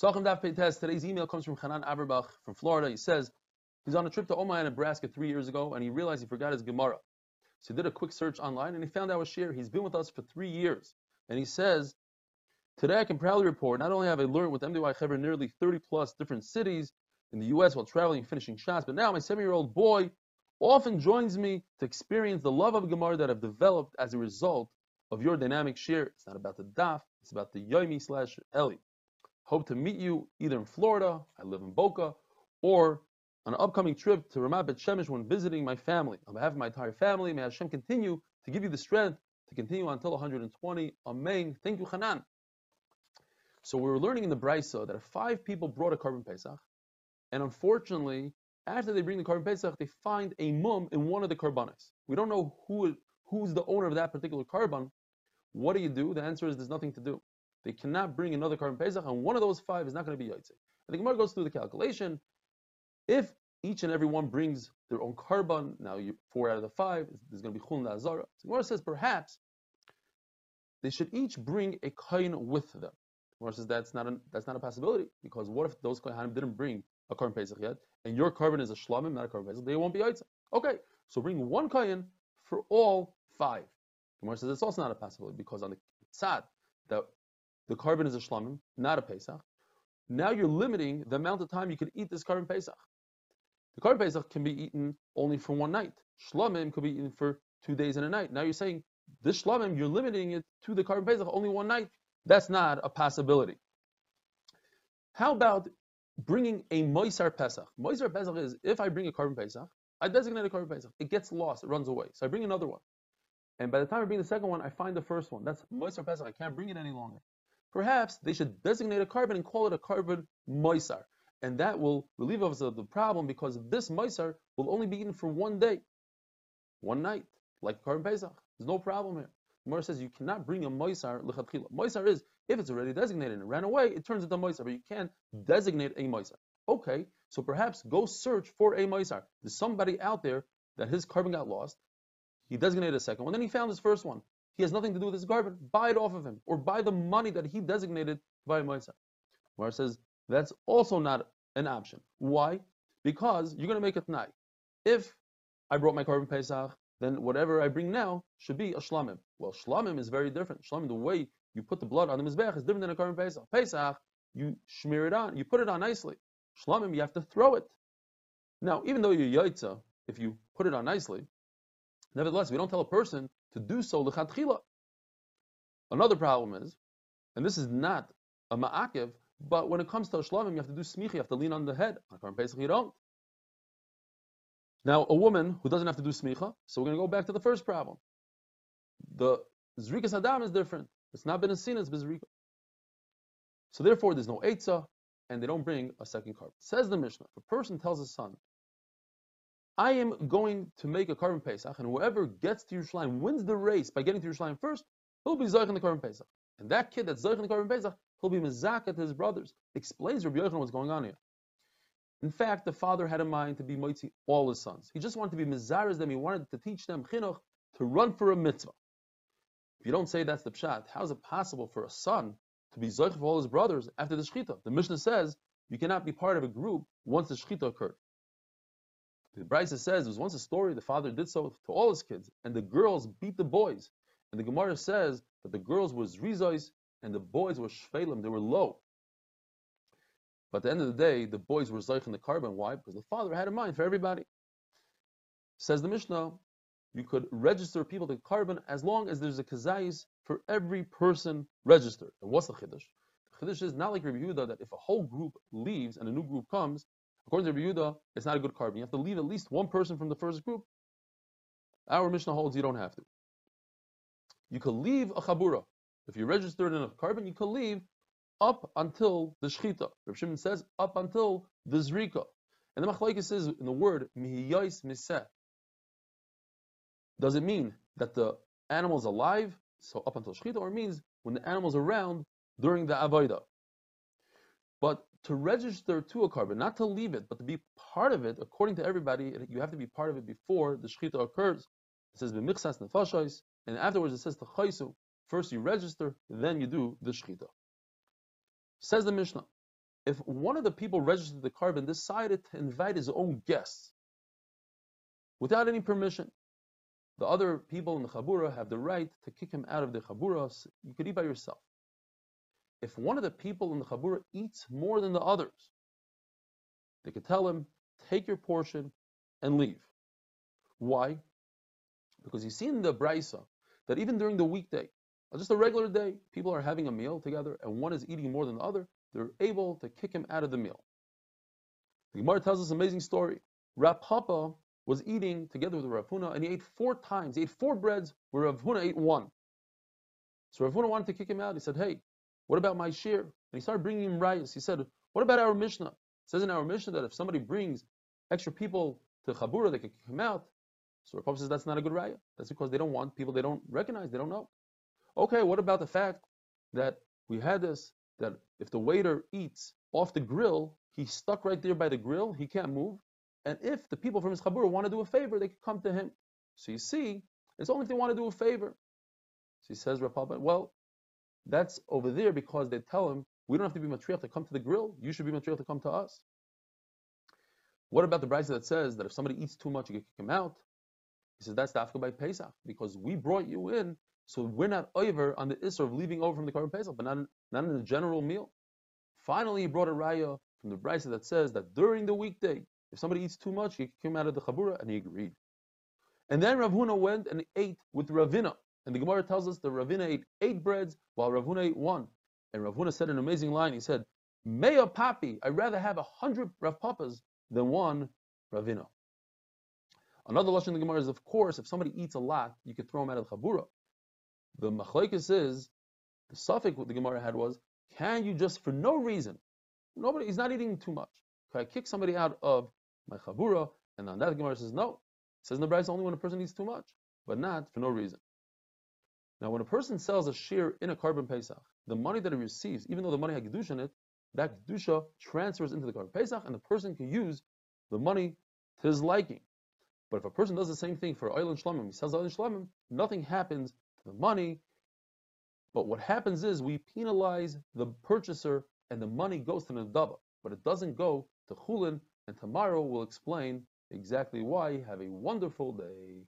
Today's email comes from Hanan Averbach from Florida. He says he's on a trip to Omaha, Nebraska three years ago, and he realized he forgot his Gemara. So he did a quick search online, and he found our shiur. He's been with us for three years, and he says, today I can proudly report not only have I learned with MDY Chaver nearly 30 plus different cities in the U.S. while traveling and finishing Shas, but now my seven-year-old boy often joins me to experience the love of Gemara that I've developed as a result of your dynamic shiur. It's not about the daf, it's about the Yomi slash Eli. Hope to meet you either in Florida, I live in Boca, or on an upcoming trip to Ramat Bet Shemesh when visiting my family. On behalf of my entire family, may Hashem continue to give you the strength to continue until 120. Amen. Thank you, Hanan. So we were learning in the Brisa that if five people brought a korban Pesach, and unfortunately, after they bring the korban Pesach, they find a mum in one of the korbanos. We don't know who who's the owner of that particular korban. What do you do? The answer is there's nothing to do. They cannot bring another korban Pesach, and one of those five is not going to be Yaitse. And the Gemara goes through the calculation. If each and every one brings their own korban, now you, four out of the five, there's going to be Chulna Azara. So Gemara says perhaps they should each bring a kain with them. Gemara says that's not a, that's not a possibility because what if those kohanim didn't bring a korban Pesach yet, and your korban is a shlamim, not a korban Pesach, they won't be Yaitse. Okay, so bring one kain for all five. Gemara says it's also not a possibility because on the tzad that the korban is a shlamim, not a Pesach. Now you're limiting the amount of time you can eat this korban Pesach. The korban Pesach can be eaten only for one night. Shlamim could be eaten for two days and a night. Now you're saying this shlamim, you're limiting it to the korban Pesach only one night. That's not a possibility. How about bringing a Moisar Pesach? Moisar Pesach is if I bring a korban Pesach, I designate a korban Pesach. It gets lost, it runs away. So I bring another one. And by the time I bring the second one, I find the first one. That's Moisar Pesach. I can't bring it any longer. Perhaps they should designate a korban and call it a korban Moisar. And that will relieve us of the problem because this Moisar will only be eaten for one day, one night, like korban Pesach. There's no problem here. Gemara says you cannot bring a Moisar lechatchila. Moisar is, if it's already designated and ran away, it turns into Moisar, but you can't designate a Moisar. Okay, so perhaps go search for a Moisar. There's somebody out there that his korban got lost. He designated a second one, then he found his first one. He has nothing to do with his korban. Buy it off of him, or buy the money that he designated to buy a Moisar. Gemara says that's also not an option. Why? Because you're going to make it tonight. If I brought my korban Pesach, then whatever I bring now should be a shlamim. Well, shlamim is very different. Shlamim, the way you put the blood on the mizbech is different than a korban Pesach. Pesach, you smear it on, you put it on nicely. Shlamim, you have to throw it. Now, even though you're yaitza, if you put it on nicely, nevertheless, we don't tell a person to do so lechatchila. Another problem is, and this is not a ma'akiv, but when it comes to a shlamim, you have to do smicha, you have to lean on the head. Pesach, you don't. Now, a woman who doesn't have to do smicha, so we're going to go back to the first problem. The zrika sadam is different. It's not been a sin, it's bezrika. So therefore, there's no eitzah, and they don't bring a second korban. Says the Mishnah, if a person tells his son, I am going to make a korban Pesach, and whoever gets to Yerushalayim wins the race by getting to Yerushalayim first, he'll be Zayich in the korban Pesach. And that kid that's Zayich in the korban Pesach, he'll be Mizak at his brothers. Explains Rabbi Yochanan what's going on here. In fact, the father had in mind to be Moitzi all his sons. He just wanted to be Mizaras them, he wanted to teach them chinuch to run for a mitzvah. If you don't say that's the pshat, how is it possible for a son to be Zayich for all his brothers after the Shechita? The Mishnah says you cannot be part of a group once the Shechita occurred. The Brisa says there was once a story the father did so to all his kids, and the girls beat the boys. And the Gemara says that the girls were Zrizos and the boys were Shvelim, they were low. But at the end of the day, the boys were Zeich in the korban. Why? Because the father had a mind for everybody. Says the Mishnah, you could register people to korban as long as there's a kazais for every person registered. And what's the chiddush? The chiddush is not like Rabbi Yehuda that if a whole group leaves and a new group comes, according to Yehuda, it's not a good korban. You have to leave at least one person from the first group. Our Mishnah holds you don't have to. You could leave a chabura. If you're registered in a korban, you could leave up until the shchita. Rav Shimon says up until the zrika. And the machlekes says in the word mihiyais miseh. Does it mean that the animal's alive, so up until shchita, or means when the animal's around during the avodah? But to register to a korban, not to leave it, but to be part of it, according to everybody, you have to be part of it before the shchita occurs. It says b'michsas nefashos, and afterwards it says to First you register, then you do the shchita. Says the Mishnah, if one of the people registered the korban decided to invite his own guests without any permission, the other people in the chabura have the right to kick him out of the chabura. You could eat by yourself. If one of the people in the chabura eats more than the others, they could tell him, take your portion and leave. Why? Because you see in the brisa that even during the weekday, just a regular day, people are having a meal together and one is eating more than the other, they're able to kick him out of the meal. The Gemara tells us an amazing story. Rav Papa was eating together with Rav Huna and he ate four times. He ate four breads where Rav Huna ate one. So Rav Huna wanted to kick him out. He said, hey, what about my share? And he started bringing him rayas. He said, what about our Mishnah? It says in our Mishnah that if somebody brings extra people to Chabura, they can kick him out. So Rav says that's not a good raya. That's because they don't want people they don't recognize, they don't know. Okay, what about the fact that we had this, that if the waiter eats off the grill, he's stuck right there by the grill, he can't move. And if the people from his chabur want to do a favor, they can come to him. So you see, it's only if they want to do a favor. So he says, Rav Papa, well, that's over there because they tell him, we don't have to be matriach to come to the grill, you should be matriach to come to us. What about the brisa that says that if somebody eats too much, you can kick him out? He says that's the afka by Pesach because we brought you in so we're not over on the isser of leaving over from the Korban Pesach, but not, not in the general meal. Finally, he brought a raya from the Brisa that says that during the weekday, if somebody eats too much, he came out of the Chabura, and he agreed. And then Rav Huna went and ate with Ravina. And the Gemara tells us that Ravina ate eight breads while Rav Huna ate one. And Rav Huna said an amazing line. He said, Mea papi, I'd rather have a hundred Rav Papas than one Ravina. Another lesson in the Gemara is, of course, if somebody eats a lot, you could throw him out of the Chabura. The machlekes is the suffix what the Gemara had was, can you just for no reason, nobody he's not eating too much. Can I kick somebody out of my chabura? And on that the Gemara says no. It says in the Brisa only when a person eats too much, but not for no reason. Now, when a person sells a share in a Korban Pesach, the money that he receives, even though the money had kedusha in it, that kedusha transfers into the Korban Pesach, and the person can use the money to his liking. But if a person does the same thing for oil and shlamim, he sells oil and shlamim, nothing happens to the money. But what happens is we penalize the purchaser and the money goes to Nadaba, but it doesn't go to Chulin, and tomorrow we'll explain exactly why. Have a wonderful day.